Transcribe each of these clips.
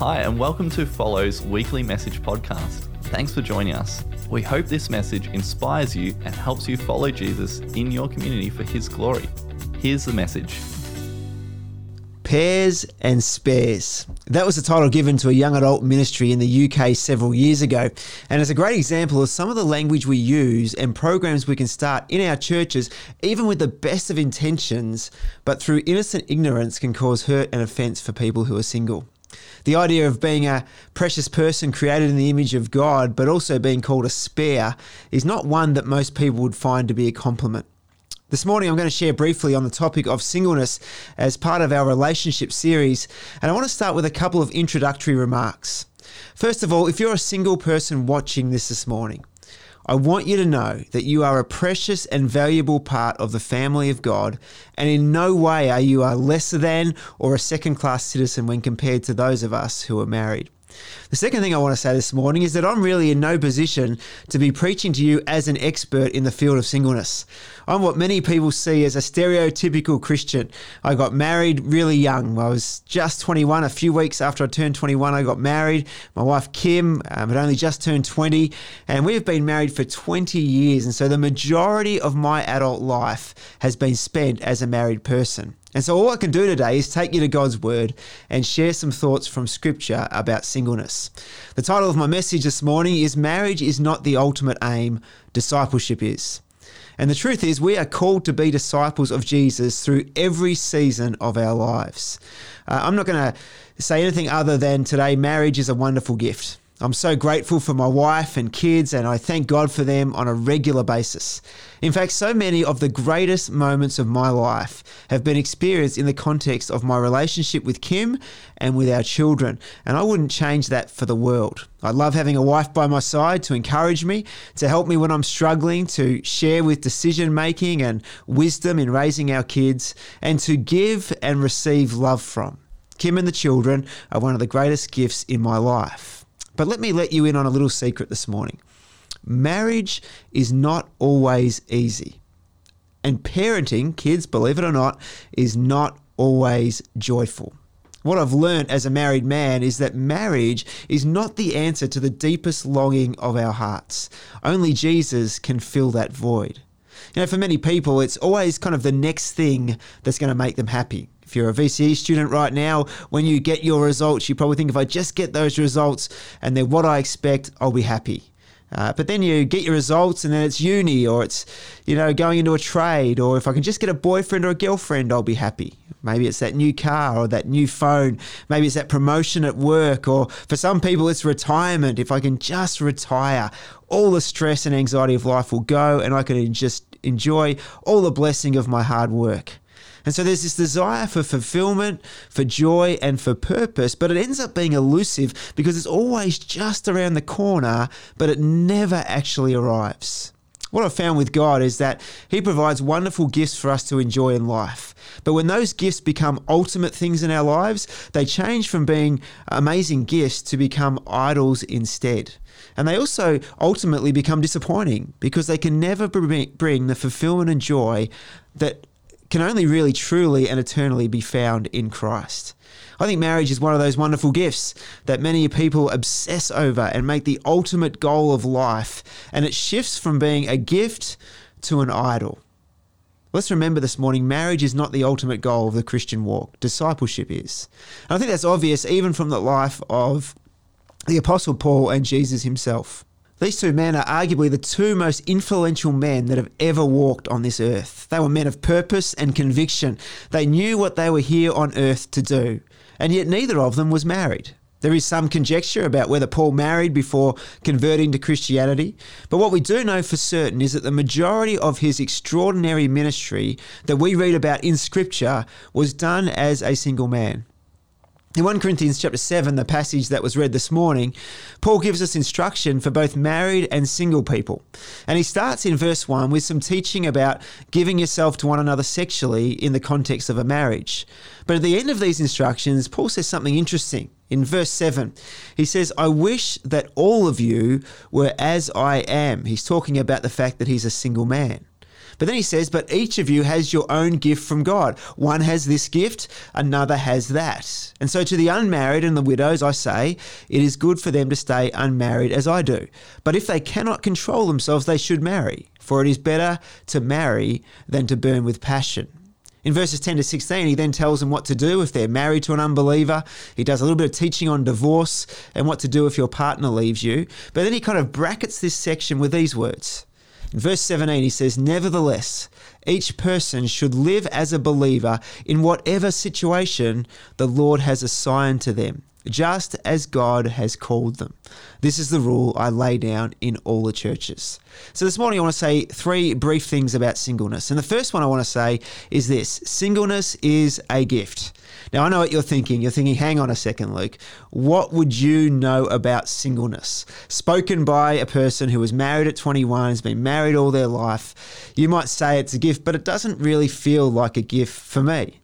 Hi, and welcome to Follow's weekly message podcast. Thanks for joining us. We hope this message inspires you and helps you follow Jesus in your community for his glory. Here's the message Pairs and Spares. That was the title given to a young adult ministry in the UK several years ago, and it's a great example of some of the language we use and programs we can start in our churches, even with the best of intentions, but through innocent ignorance can cause hurt and offence for people who are single. The idea of being a precious person created in the image of God, but also being called a spare, is not one that most people would find to be a compliment. This morning, I'm going to share briefly on the topic of singleness as part of our relationship series, and I want to start with a couple of introductory remarks. First of all, if you're a single person watching this this morning, I want you to know that you are a precious and valuable part of the family of God, and in no way are you a lesser than or a second class citizen when compared to those of us who are married. The second thing I want to say this morning is that I'm really in no position to be preaching to you as an expert in the field of singleness. I'm what many people see as a stereotypical Christian. I got married really young. I was just 21. A few weeks after I turned 21, I got married. My wife Kim um, had only just turned 20, and we've been married for 20 years. And so the majority of my adult life has been spent as a married person. And so, all I can do today is take you to God's Word and share some thoughts from Scripture about singleness. The title of my message this morning is Marriage is Not the Ultimate Aim, Discipleship is. And the truth is, we are called to be disciples of Jesus through every season of our lives. Uh, I'm not going to say anything other than today, marriage is a wonderful gift. I'm so grateful for my wife and kids, and I thank God for them on a regular basis. In fact, so many of the greatest moments of my life have been experienced in the context of my relationship with Kim and with our children, and I wouldn't change that for the world. I love having a wife by my side to encourage me, to help me when I'm struggling, to share with decision making and wisdom in raising our kids, and to give and receive love from. Kim and the children are one of the greatest gifts in my life. But let me let you in on a little secret this morning. Marriage is not always easy. And parenting, kids, believe it or not, is not always joyful. What I've learned as a married man is that marriage is not the answer to the deepest longing of our hearts. Only Jesus can fill that void. You know, for many people, it's always kind of the next thing that's going to make them happy. If you're a VCE student right now, when you get your results, you probably think if I just get those results and they're what I expect, I'll be happy. Uh, but then you get your results and then it's uni or it's, you know, going into a trade or if I can just get a boyfriend or a girlfriend, I'll be happy. Maybe it's that new car or that new phone. Maybe it's that promotion at work or for some people it's retirement. If I can just retire, all the stress and anxiety of life will go and I can just enjoy all the blessing of my hard work. And so there's this desire for fulfillment, for joy, and for purpose, but it ends up being elusive because it's always just around the corner, but it never actually arrives. What I've found with God is that He provides wonderful gifts for us to enjoy in life. But when those gifts become ultimate things in our lives, they change from being amazing gifts to become idols instead. And they also ultimately become disappointing because they can never bring the fulfillment and joy that can only really truly and eternally be found in Christ. I think marriage is one of those wonderful gifts that many people obsess over and make the ultimate goal of life, and it shifts from being a gift to an idol. Let's remember this morning marriage is not the ultimate goal of the Christian walk, discipleship is. And I think that's obvious even from the life of the Apostle Paul and Jesus himself. These two men are arguably the two most influential men that have ever walked on this earth. They were men of purpose and conviction. They knew what they were here on earth to do, and yet neither of them was married. There is some conjecture about whether Paul married before converting to Christianity, but what we do know for certain is that the majority of his extraordinary ministry that we read about in Scripture was done as a single man. In 1 Corinthians chapter 7, the passage that was read this morning, Paul gives us instruction for both married and single people. And he starts in verse 1 with some teaching about giving yourself to one another sexually in the context of a marriage. But at the end of these instructions, Paul says something interesting. In verse 7, he says, I wish that all of you were as I am. He's talking about the fact that he's a single man. But then he says, But each of you has your own gift from God. One has this gift, another has that. And so to the unmarried and the widows, I say, it is good for them to stay unmarried as I do. But if they cannot control themselves, they should marry. For it is better to marry than to burn with passion. In verses 10 to 16, he then tells them what to do if they're married to an unbeliever. He does a little bit of teaching on divorce and what to do if your partner leaves you. But then he kind of brackets this section with these words. Verse 17, he says, Nevertheless, each person should live as a believer in whatever situation the Lord has assigned to them just as God has called them. This is the rule I lay down in all the churches. So, this morning I want to say three brief things about singleness. And the first one I want to say is this singleness is a gift. Now, I know what you're thinking. You're thinking, hang on a second, Luke. What would you know about singleness? Spoken by a person who was married at 21, has been married all their life. You might say it's a gift, but it doesn't really feel like a gift for me.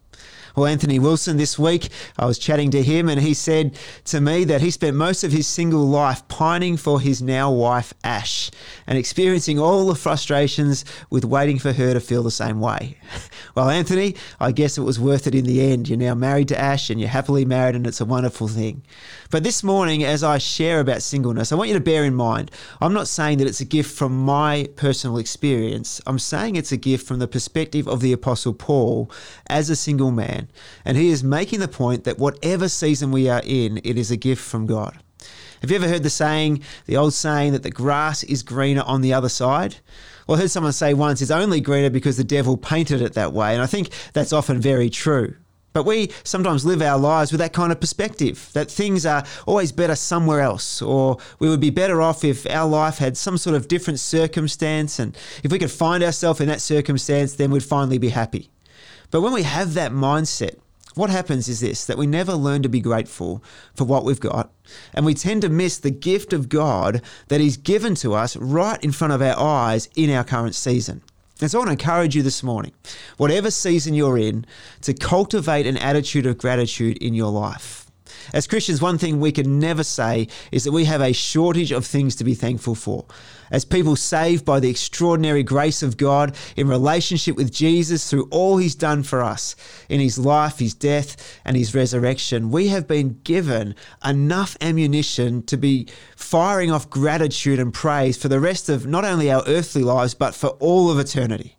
Well, Anthony Wilson this week, I was chatting to him and he said to me that he spent most of his single life pining for his now wife, Ash, and experiencing all the frustrations with waiting for her to feel the same way. Well, Anthony, I guess it was worth it in the end. You're now married to Ash and you're happily married, and it's a wonderful thing. But this morning, as I share about singleness, I want you to bear in mind I'm not saying that it's a gift from my personal experience. I'm saying it's a gift from the perspective of the Apostle Paul as a single man. And he is making the point that whatever season we are in, it is a gift from God. Have you ever heard the saying, the old saying that the grass is greener on the other side? Well, I heard someone say once it's only greener because the devil painted it that way. And I think that's often very true. But we sometimes live our lives with that kind of perspective that things are always better somewhere else, or we would be better off if our life had some sort of different circumstance. And if we could find ourselves in that circumstance, then we'd finally be happy. But when we have that mindset, what happens is this that we never learn to be grateful for what we've got, and we tend to miss the gift of God that He's given to us right in front of our eyes in our current season. And so I want to encourage you this morning, whatever season you're in, to cultivate an attitude of gratitude in your life. As Christians, one thing we can never say is that we have a shortage of things to be thankful for. As people saved by the extraordinary grace of God in relationship with Jesus through all he's done for us in his life, his death, and his resurrection, we have been given enough ammunition to be firing off gratitude and praise for the rest of not only our earthly lives, but for all of eternity.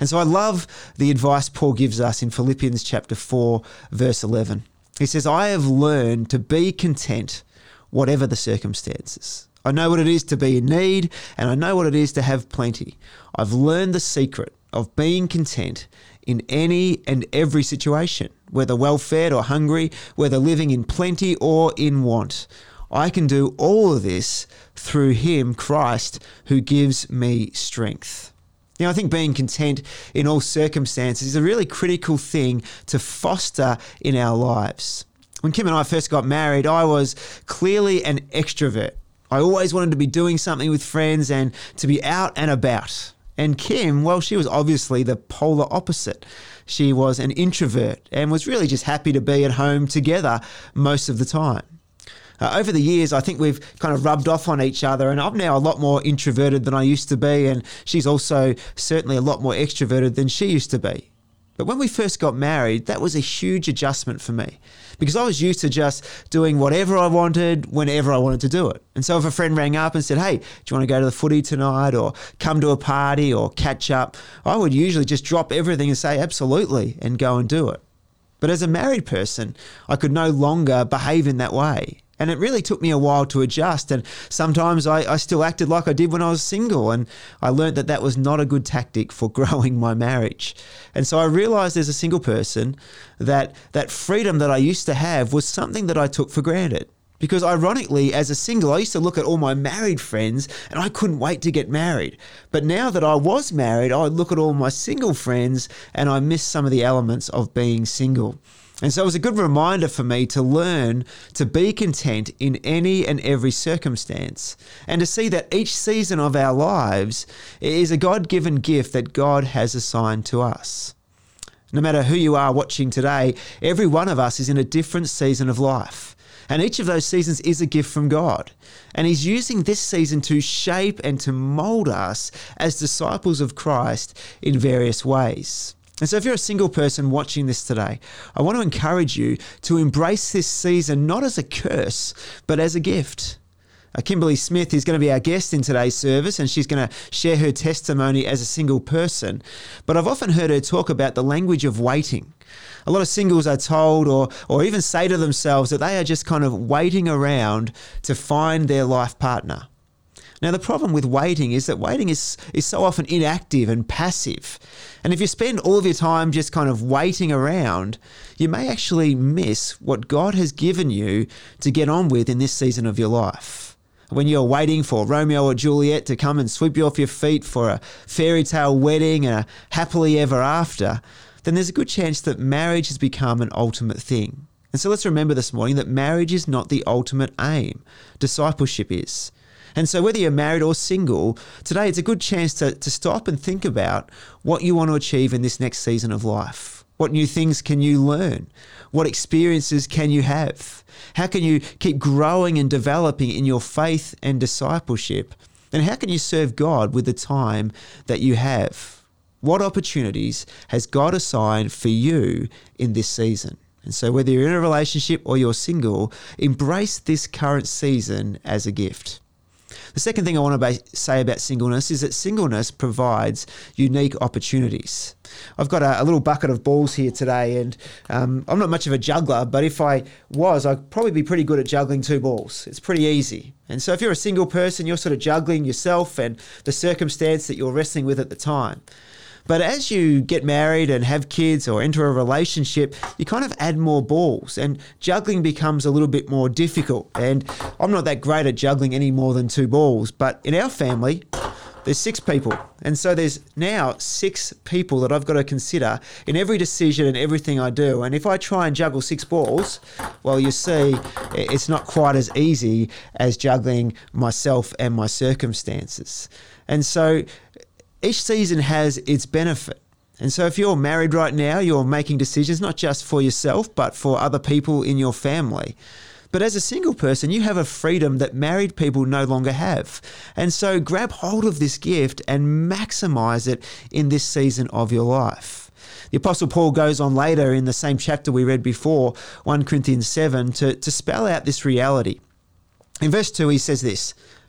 And so I love the advice Paul gives us in Philippians chapter 4, verse 11. He says, I have learned to be content, whatever the circumstances. I know what it is to be in need, and I know what it is to have plenty. I've learned the secret of being content in any and every situation, whether well fed or hungry, whether living in plenty or in want. I can do all of this through Him, Christ, who gives me strength. You know, I think being content in all circumstances is a really critical thing to foster in our lives. When Kim and I first got married, I was clearly an extrovert. I always wanted to be doing something with friends and to be out and about. And Kim, well, she was obviously the polar opposite. She was an introvert and was really just happy to be at home together most of the time. Uh, over the years, I think we've kind of rubbed off on each other, and I'm now a lot more introverted than I used to be, and she's also certainly a lot more extroverted than she used to be. But when we first got married, that was a huge adjustment for me because I was used to just doing whatever I wanted whenever I wanted to do it. And so if a friend rang up and said, Hey, do you want to go to the footy tonight or come to a party or catch up? I would usually just drop everything and say, Absolutely, and go and do it. But as a married person, I could no longer behave in that way. And it really took me a while to adjust. And sometimes I, I, still acted like I did when I was single. And I learned that that was not a good tactic for growing my marriage. And so I realized as a single person that that freedom that I used to have was something that I took for granted. Because ironically, as a single, I used to look at all my married friends and I couldn't wait to get married. But now that I was married, I look at all my single friends and I miss some of the elements of being single. And so it was a good reminder for me to learn to be content in any and every circumstance and to see that each season of our lives is a God given gift that God has assigned to us. No matter who you are watching today, every one of us is in a different season of life. And each of those seasons is a gift from God. And He's using this season to shape and to mold us as disciples of Christ in various ways. And so, if you're a single person watching this today, I want to encourage you to embrace this season not as a curse, but as a gift. Uh, Kimberly Smith is going to be our guest in today's service, and she's going to share her testimony as a single person. But I've often heard her talk about the language of waiting. A lot of singles are told, or, or even say to themselves, that they are just kind of waiting around to find their life partner. Now, the problem with waiting is that waiting is, is so often inactive and passive. And if you spend all of your time just kind of waiting around, you may actually miss what God has given you to get on with in this season of your life. When you're waiting for Romeo or Juliet to come and sweep you off your feet for a fairy tale wedding and a happily ever after, then there's a good chance that marriage has become an ultimate thing. And so let's remember this morning that marriage is not the ultimate aim, discipleship is. And so, whether you're married or single, today it's a good chance to, to stop and think about what you want to achieve in this next season of life. What new things can you learn? What experiences can you have? How can you keep growing and developing in your faith and discipleship? And how can you serve God with the time that you have? What opportunities has God assigned for you in this season? And so, whether you're in a relationship or you're single, embrace this current season as a gift. The second thing I want to say about singleness is that singleness provides unique opportunities. I've got a, a little bucket of balls here today, and um, I'm not much of a juggler, but if I was, I'd probably be pretty good at juggling two balls. It's pretty easy. And so, if you're a single person, you're sort of juggling yourself and the circumstance that you're wrestling with at the time. But as you get married and have kids or enter a relationship, you kind of add more balls and juggling becomes a little bit more difficult. And I'm not that great at juggling any more than two balls, but in our family, there's six people. And so there's now six people that I've got to consider in every decision and everything I do. And if I try and juggle six balls, well, you see, it's not quite as easy as juggling myself and my circumstances. And so each season has its benefit. And so, if you're married right now, you're making decisions not just for yourself, but for other people in your family. But as a single person, you have a freedom that married people no longer have. And so, grab hold of this gift and maximize it in this season of your life. The Apostle Paul goes on later in the same chapter we read before, 1 Corinthians 7, to, to spell out this reality. In verse 2, he says this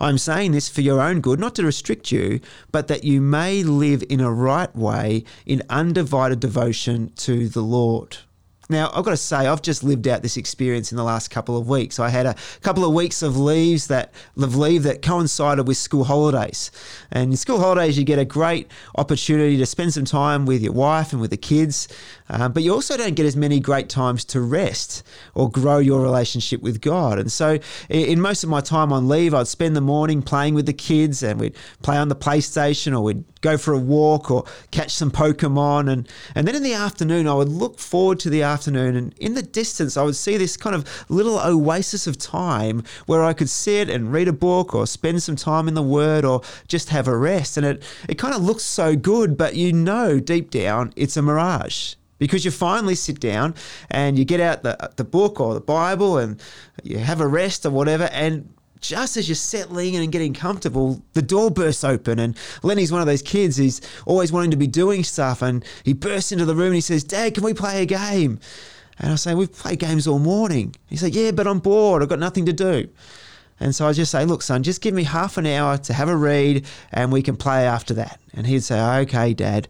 I'm saying this for your own good, not to restrict you, but that you may live in a right way in undivided devotion to the Lord. Now, I've got to say, I've just lived out this experience in the last couple of weeks. I had a couple of weeks of leaves that of leave that coincided with school holidays. And in school holidays, you get a great opportunity to spend some time with your wife and with the kids, uh, but you also don't get as many great times to rest or grow your relationship with God. And so, in most of my time on leave, I'd spend the morning playing with the kids, and we'd play on the PlayStation, or we'd go for a walk, or catch some Pokemon, and and then in the afternoon, I would look forward to the afternoon, and in the distance, I would see this kind of little oasis of time where I could sit and read a book or spend some time in the Word or just have a rest. And it, it kind of looks so good, but you know deep down it's a mirage because you finally sit down and you get out the, the book or the Bible and you have a rest or whatever, and just as you're settling in and getting comfortable, the door bursts open. And Lenny's one of those kids who's always wanting to be doing stuff. And he bursts into the room and he says, Dad, can we play a game? And I say, We've played games all morning. He's like, Yeah, but I'm bored. I've got nothing to do. And so I just say, Look, son, just give me half an hour to have a read and we can play after that. And he'd say, okay, dad.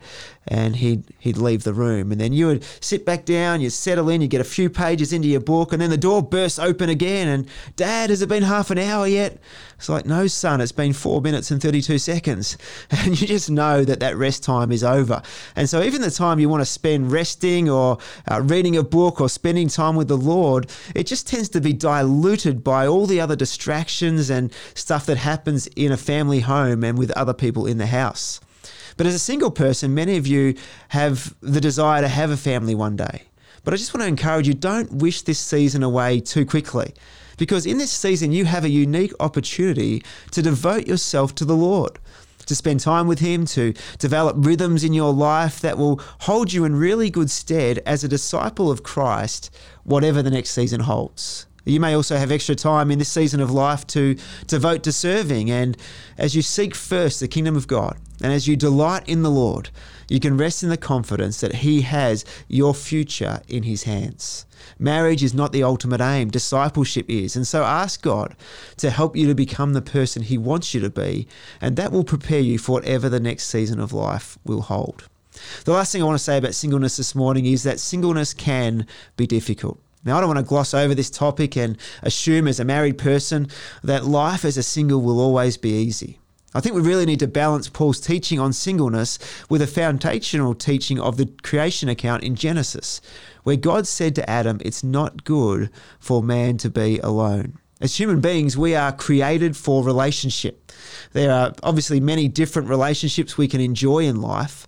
And he'd, he'd leave the room. And then you would sit back down, you'd settle in, you get a few pages into your book, and then the door bursts open again. And, dad, has it been half an hour yet? It's like, no, son, it's been four minutes and 32 seconds. And you just know that that rest time is over. And so, even the time you want to spend resting or uh, reading a book or spending time with the Lord, it just tends to be diluted by all the other distractions and stuff that happens in a family home and with other people in the house. But as a single person, many of you have the desire to have a family one day. But I just want to encourage you don't wish this season away too quickly. Because in this season, you have a unique opportunity to devote yourself to the Lord, to spend time with Him, to develop rhythms in your life that will hold you in really good stead as a disciple of Christ, whatever the next season holds. You may also have extra time in this season of life to devote to serving. And as you seek first the kingdom of God and as you delight in the Lord, you can rest in the confidence that He has your future in His hands. Marriage is not the ultimate aim, discipleship is. And so ask God to help you to become the person He wants you to be, and that will prepare you for whatever the next season of life will hold. The last thing I want to say about singleness this morning is that singleness can be difficult. Now, I don't want to gloss over this topic and assume as a married person that life as a single will always be easy. I think we really need to balance Paul's teaching on singleness with a foundational teaching of the creation account in Genesis, where God said to Adam, It's not good for man to be alone. As human beings, we are created for relationship. There are obviously many different relationships we can enjoy in life.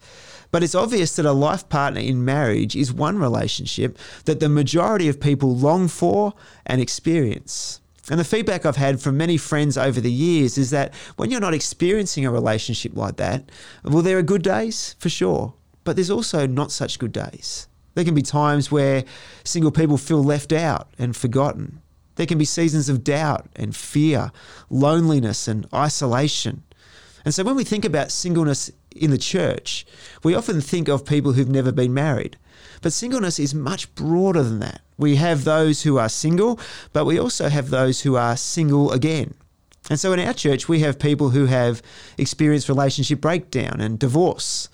But it's obvious that a life partner in marriage is one relationship that the majority of people long for and experience. And the feedback I've had from many friends over the years is that when you're not experiencing a relationship like that, well, there are good days for sure, but there's also not such good days. There can be times where single people feel left out and forgotten. There can be seasons of doubt and fear, loneliness and isolation. And so when we think about singleness in the church, we often think of people who've never been married. But singleness is much broader than that. We have those who are single, but we also have those who are single again. And so in our church, we have people who have experienced relationship breakdown and divorce.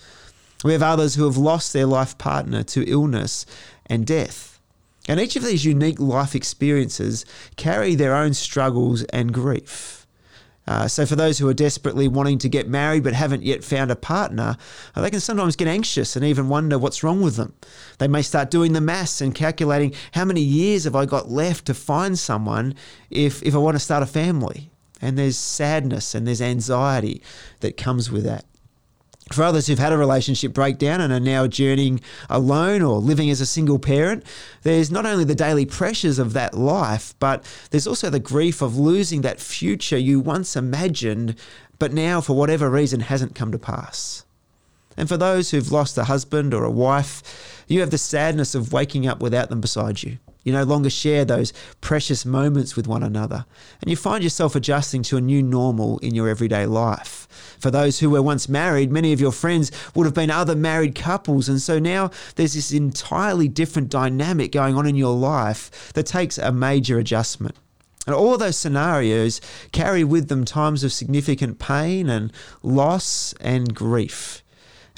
We have others who have lost their life partner to illness and death. And each of these unique life experiences carry their own struggles and grief. Uh, so, for those who are desperately wanting to get married but haven't yet found a partner, uh, they can sometimes get anxious and even wonder what's wrong with them. They may start doing the maths and calculating how many years have I got left to find someone if, if I want to start a family. And there's sadness and there's anxiety that comes with that. For others who've had a relationship breakdown and are now journeying alone or living as a single parent, there's not only the daily pressures of that life, but there's also the grief of losing that future you once imagined, but now, for whatever reason, hasn't come to pass. And for those who've lost a husband or a wife, you have the sadness of waking up without them beside you. You no longer share those precious moments with one another, and you find yourself adjusting to a new normal in your everyday life. For those who were once married, many of your friends would have been other married couples, and so now there's this entirely different dynamic going on in your life that takes a major adjustment. And all of those scenarios carry with them times of significant pain and loss and grief.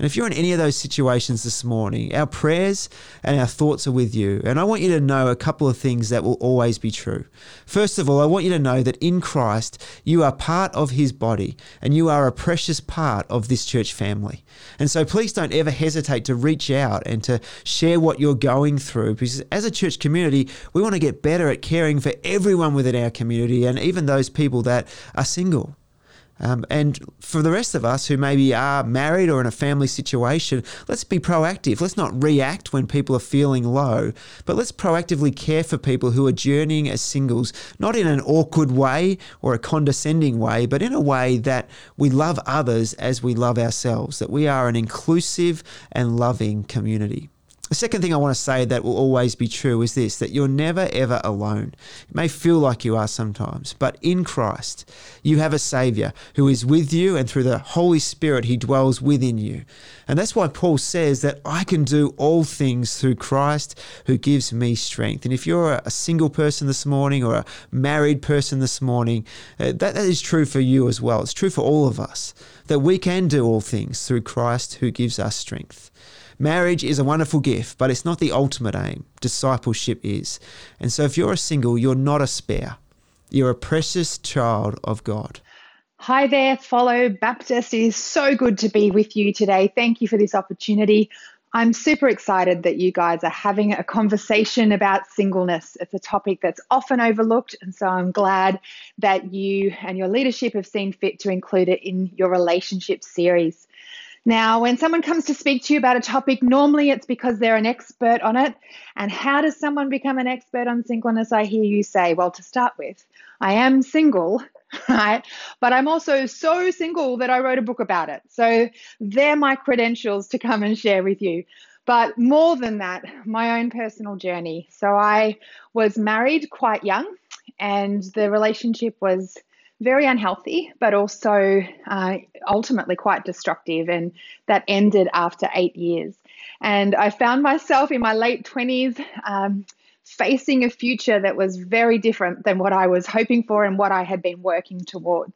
And if you're in any of those situations this morning, our prayers and our thoughts are with you. And I want you to know a couple of things that will always be true. First of all, I want you to know that in Christ, you are part of his body and you are a precious part of this church family. And so please don't ever hesitate to reach out and to share what you're going through because as a church community, we want to get better at caring for everyone within our community and even those people that are single. Um, and for the rest of us who maybe are married or in a family situation, let's be proactive. Let's not react when people are feeling low, but let's proactively care for people who are journeying as singles, not in an awkward way or a condescending way, but in a way that we love others as we love ourselves, that we are an inclusive and loving community. The second thing I want to say that will always be true is this that you're never ever alone. It may feel like you are sometimes, but in Christ, you have a Savior who is with you, and through the Holy Spirit, He dwells within you. And that's why Paul says that I can do all things through Christ who gives me strength. And if you're a single person this morning or a married person this morning, uh, that, that is true for you as well. It's true for all of us that we can do all things through Christ who gives us strength. Marriage is a wonderful gift, but it's not the ultimate aim. Discipleship is. And so if you're a single, you're not a spare. You're a precious child of God. Hi there, Follow Baptist. It is so good to be with you today. Thank you for this opportunity. I'm super excited that you guys are having a conversation about singleness. It's a topic that's often overlooked, and so I'm glad that you and your leadership have seen fit to include it in your relationship series. Now, when someone comes to speak to you about a topic, normally it's because they're an expert on it. And how does someone become an expert on singleness? I hear you say, well, to start with, I am single, right? But I'm also so single that I wrote a book about it. So they're my credentials to come and share with you. But more than that, my own personal journey. So I was married quite young, and the relationship was very unhealthy, but also uh, ultimately quite destructive. And that ended after eight years. And I found myself in my late 20s um, facing a future that was very different than what I was hoping for and what I had been working towards.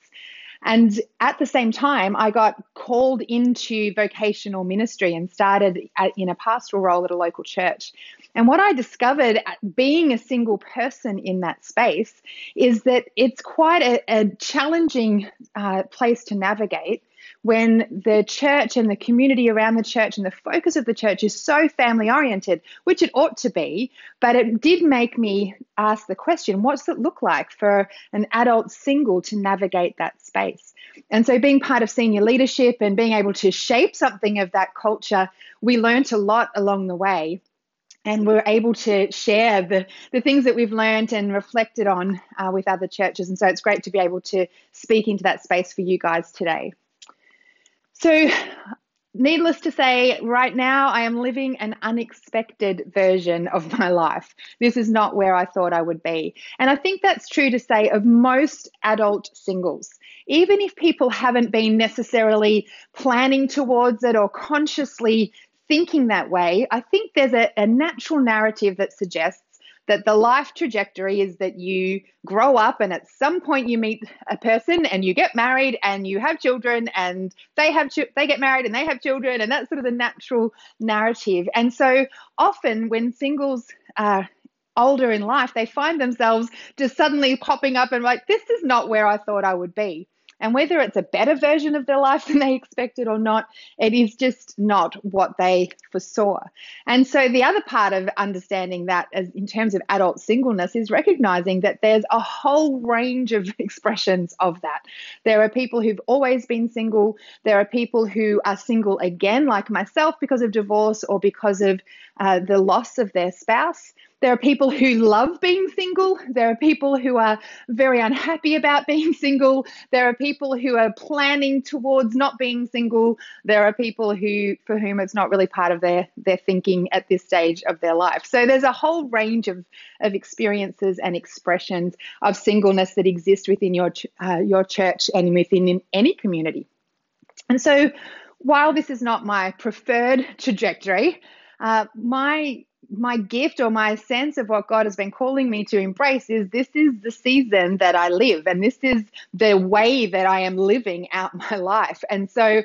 And at the same time, I got called into vocational ministry and started at, in a pastoral role at a local church. And what I discovered being a single person in that space is that it's quite a, a challenging uh, place to navigate when the church and the community around the church and the focus of the church is so family oriented, which it ought to be. But it did make me ask the question what's it look like for an adult single to navigate that space? And so, being part of senior leadership and being able to shape something of that culture, we learnt a lot along the way and we're able to share the, the things that we've learned and reflected on uh, with other churches. And so it's great to be able to speak into that space for you guys today. So, needless to say, right now I am living an unexpected version of my life. This is not where I thought I would be. And I think that's true to say of most adult singles. Even if people haven't been necessarily planning towards it or consciously thinking that way, I think there's a, a natural narrative that suggests that the life trajectory is that you grow up and at some point you meet a person and you get married and you have children and they have they get married and they have children and that's sort of the natural narrative. And so often when singles are older in life they find themselves just suddenly popping up and like this is not where i thought i would be and whether it's a better version of their life than they expected or not, it is just not what they foresaw. And so the other part of understanding that as in terms of adult singleness is recognizing that there's a whole range of expressions of that. There are people who've always been single, there are people who are single again, like myself, because of divorce or because of uh, the loss of their spouse. There are people who love being single. There are people who are very unhappy about being single. There are people who are planning towards not being single. There are people who for whom it's not really part of their their thinking at this stage of their life. So there's a whole range of of experiences and expressions of singleness that exist within your uh, your church and within any community. And so while this is not my preferred trajectory, uh, my my gift or my sense of what God has been calling me to embrace is this is the season that I live and this is the way that I am living out my life. And so,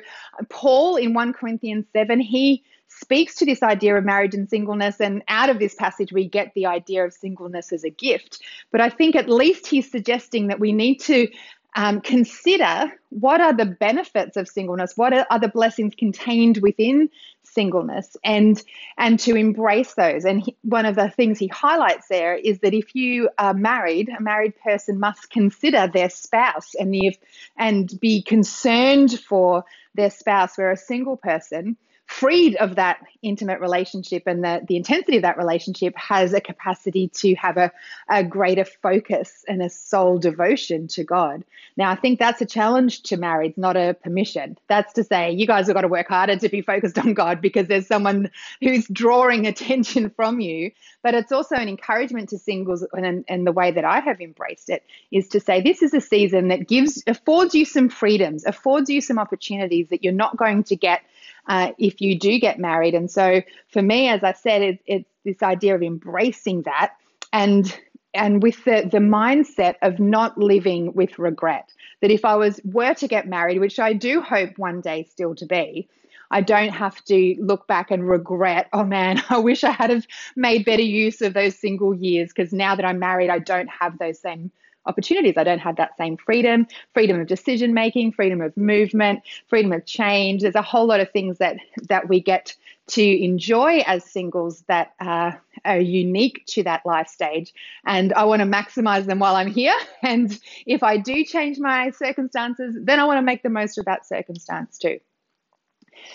Paul in 1 Corinthians 7, he speaks to this idea of marriage and singleness. And out of this passage, we get the idea of singleness as a gift. But I think at least he's suggesting that we need to um, consider what are the benefits of singleness what are, are the blessings contained within singleness and and to embrace those. And he, one of the things he highlights there is that if you are married a married person must consider their spouse and the and be concerned for their spouse where a single person freed of that intimate relationship and the, the intensity of that relationship has a capacity to have a, a greater focus and a soul devotion to God. Now, I think that's a challenge to married, not a permission. That's to say, you guys have got to work harder to be focused on God because there's someone who's drawing attention from you. But it's also an encouragement to singles, and, and the way that I have embraced it is to say this is a season that gives affords you some freedoms, affords you some opportunities that you're not going to get uh, if you do get married. And so for me, as I said, it, it's this idea of embracing that and and with the, the mindset of not living with regret that if i was were to get married which i do hope one day still to be i don't have to look back and regret oh man i wish i had have made better use of those single years because now that i'm married i don't have those same opportunities. I don't have that same freedom, freedom of decision making, freedom of movement, freedom of change. There's a whole lot of things that that we get to enjoy as singles that uh, are unique to that life stage. And I want to maximize them while I'm here. And if I do change my circumstances, then I want to make the most of that circumstance too.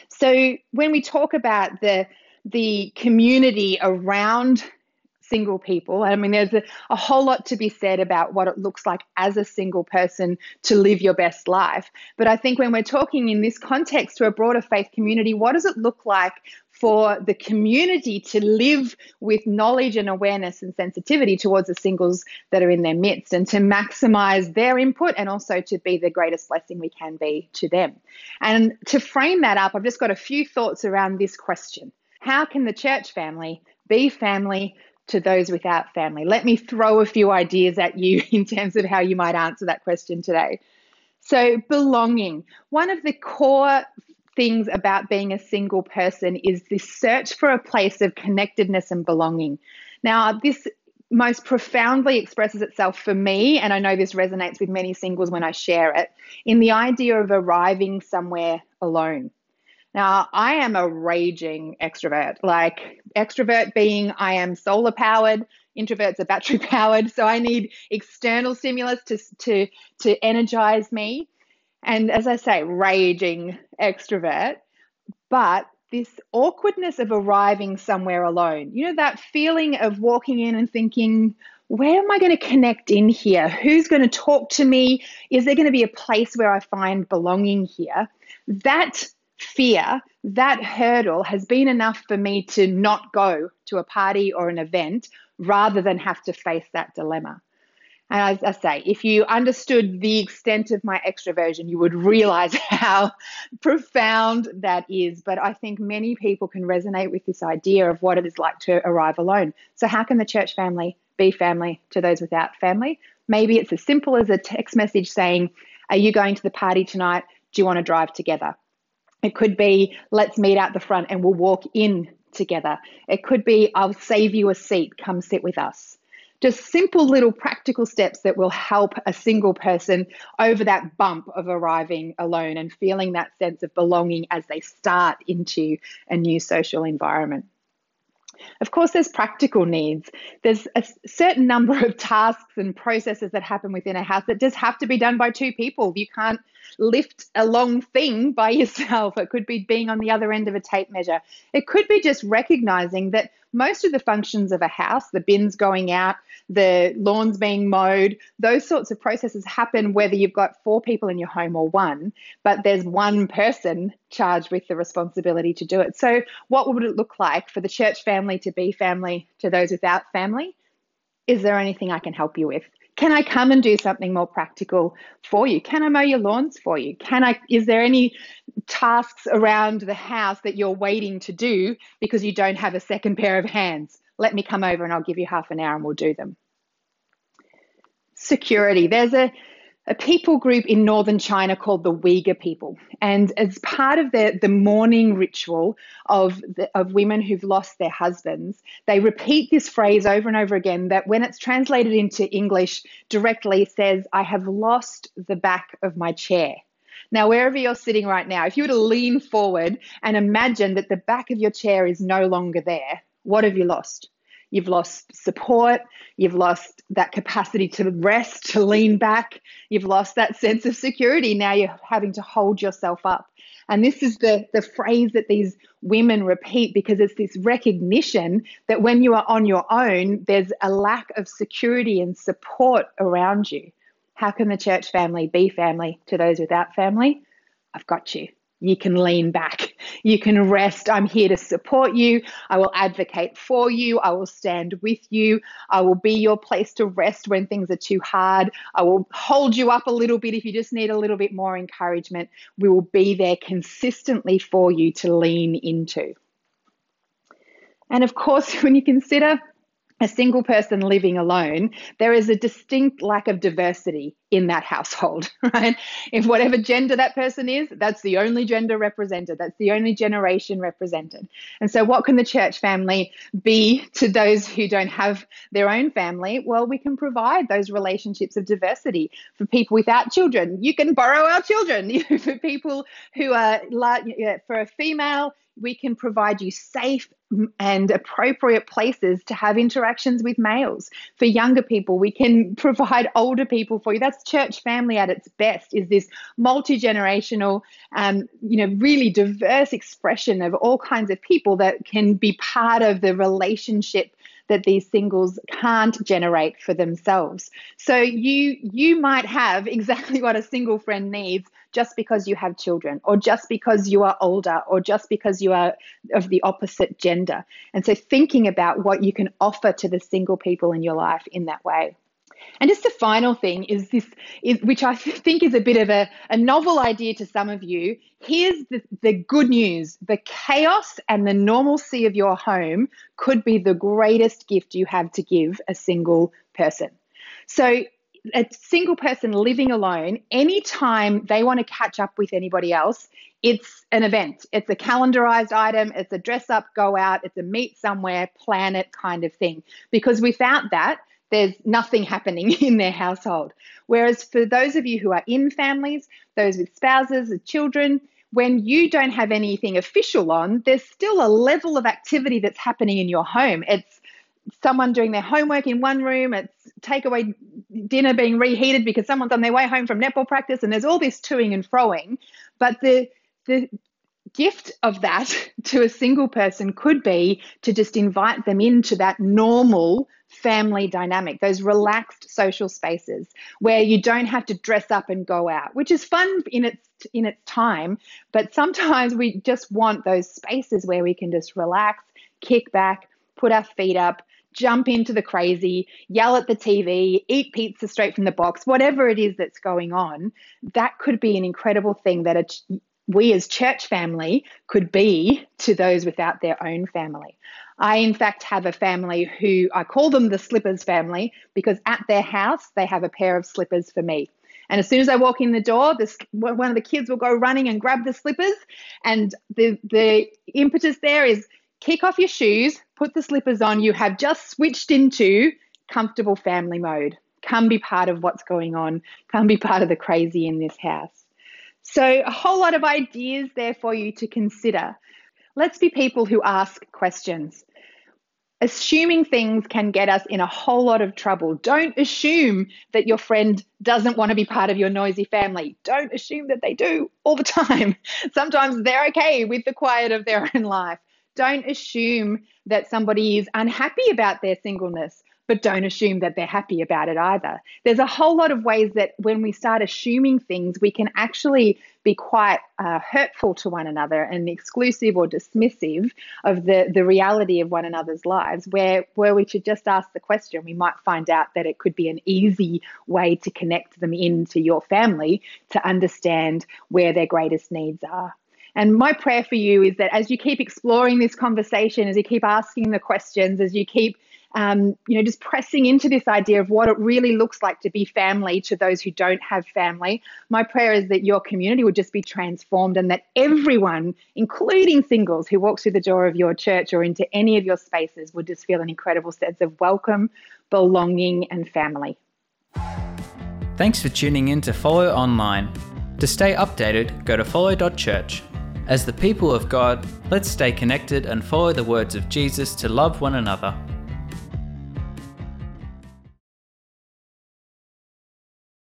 So when we talk about the the community around single people. I mean, there's a, a, whole lot to be said about what it looks like as a single person to live your best life. But I think when we're talking in this context to a broader faith community, what does it look like for the community to live with knowledge and awareness and sensitivity towards the singles that are in their midst and to maximize their input and also to be the greatest blessing we can be to them? And to frame that up, I've just got a few thoughts around this question. How can the church family be family to those without family? Let me throw a few ideas at you in terms of how you might answer that question today. So, belonging. One of the core things about being a single person is this search for a place of connectedness and belonging. Now, this most profoundly expresses itself for me, and I know this resonates with many singles when I share it, in the idea of arriving somewhere alone. Now, I am a raging extrovert, like extrovert being I am solar powered, introverts are battery powered. So I need external stimulus to, to, to energize me. And as I say, raging extrovert. But this awkwardness of arriving somewhere alone, you know, that feeling of walking in and thinking, where am I going to connect in here? Who's going to talk to me? Is there going to be a place where I find belonging here? That fear, that hurdle has been enough for me to not go to a party or an event rather than have to face that dilemma. And as I say, if you understood the extent of my extroversion, you would realize how profound that is. But I think many people can resonate with this idea of what it is like to arrive alone. So, how can the church family be family to those without family? Maybe it's as simple as a text message saying, Are you going to the party tonight? Do you want to drive together? It could be, let's meet out the front and we'll walk in together. It could be, I'll save you a seat, come sit with us. Just simple little practical steps that will help a single person over that bump of arriving alone and feeling that sense of belonging as they start into a new social environment. Of course, there's practical needs. There's a certain number of tasks and processes that happen within a house that just have to be done by two people. You can't lift a long thing by yourself. It could be being on the other end of a tape measure. It could be just recognizing that most of the functions of a house, the bins going out, the lawns being mowed, those sorts of processes happen whether you've got four people in your home or one, but there's one person charged with the responsibility to do it. So, what would it look like for the church family to be family to those without family? Is there anything I can help you with? Can I come and do something more practical for you? Can I mow your lawns for you? Can I is there any tasks around the house that you're waiting to do because you don't have a second pair of hands? Let me come over and I'll give you half an hour and we'll do them. Security. There's a a people group in northern China called the Uyghur people. And as part of the, the mourning ritual of, the, of women who've lost their husbands, they repeat this phrase over and over again that when it's translated into English directly says, I have lost the back of my chair. Now, wherever you're sitting right now, if you were to lean forward and imagine that the back of your chair is no longer there, what have you lost? You've lost support. You've lost that capacity to rest, to lean back. You've lost that sense of security. Now you're having to hold yourself up. And this is the, the phrase that these women repeat because it's this recognition that when you are on your own, there's a lack of security and support around you. How can the church family be family to those without family? I've got you. You can lean back. You can rest. I'm here to support you. I will advocate for you. I will stand with you. I will be your place to rest when things are too hard. I will hold you up a little bit if you just need a little bit more encouragement. We will be there consistently for you to lean into. And of course, when you consider a single person living alone, there is a distinct lack of diversity in that household, right? If whatever gender that person is, that's the only gender represented, that's the only generation represented. And so, what can the church family be to those who don't have their own family? Well, we can provide those relationships of diversity for people without children. You can borrow our children. for people who are, for a female, we can provide you safe and appropriate places to have interactions with males. For younger people, we can provide older people for you. That's church family at its best. Is this multi generational, um, you know, really diverse expression of all kinds of people that can be part of the relationship that these singles can't generate for themselves. So you you might have exactly what a single friend needs just because you have children or just because you are older or just because you are of the opposite gender. And so thinking about what you can offer to the single people in your life in that way. And just a final thing is this, is, which I think is a bit of a, a novel idea to some of you. Here's the, the good news the chaos and the normalcy of your home could be the greatest gift you have to give a single person. So, a single person living alone, anytime they want to catch up with anybody else, it's an event. It's a calendarized item. It's a dress up, go out. It's a meet somewhere, plan it kind of thing. Because without that, there's nothing happening in their household. Whereas for those of you who are in families, those with spouses and children, when you don't have anything official on, there's still a level of activity that's happening in your home. It's someone doing their homework in one room, it's takeaway dinner being reheated because someone's on their way home from netball practice, and there's all this toing and froing. But the the gift of that to a single person could be to just invite them into that normal family dynamic, those relaxed social spaces where you don't have to dress up and go out, which is fun in its in its time, but sometimes we just want those spaces where we can just relax, kick back, put our feet up, jump into the crazy, yell at the TV, eat pizza straight from the box, whatever it is that's going on, that could be an incredible thing that a, we as church family could be to those without their own family. I, in fact, have a family who I call them the slippers family because at their house they have a pair of slippers for me. And as soon as I walk in the door, this one of the kids will go running and grab the slippers. And the the impetus there is kick off your shoes, put the slippers on. You have just switched into comfortable family mode. Come be part of what's going on. Come be part of the crazy in this house. So, a whole lot of ideas there for you to consider. Let's be people who ask questions. Assuming things can get us in a whole lot of trouble. Don't assume that your friend doesn't want to be part of your noisy family. Don't assume that they do all the time. Sometimes they're okay with the quiet of their own life. Don't assume that somebody is unhappy about their singleness but don't assume that they're happy about it either. There's a whole lot of ways that when we start assuming things, we can actually be quite uh, hurtful to one another and exclusive or dismissive of the, the reality of one another's lives, where, where we should just ask the question, we might find out that it could be an easy way to connect them into your family to understand where their greatest needs are. And my prayer for you is that as you keep exploring this conversation, as you keep asking the questions, as you keep um, you know, just pressing into this idea of what it really looks like to be family to those who don't have family. My prayer is that your community would just be transformed and that everyone, including singles who walk through the door of your church or into any of your spaces, would just feel an incredible sense of welcome, belonging, and family. Thanks for tuning in to Follow Online. To stay updated, go to follow.church. As the people of God, let's stay connected and follow the words of Jesus to love one another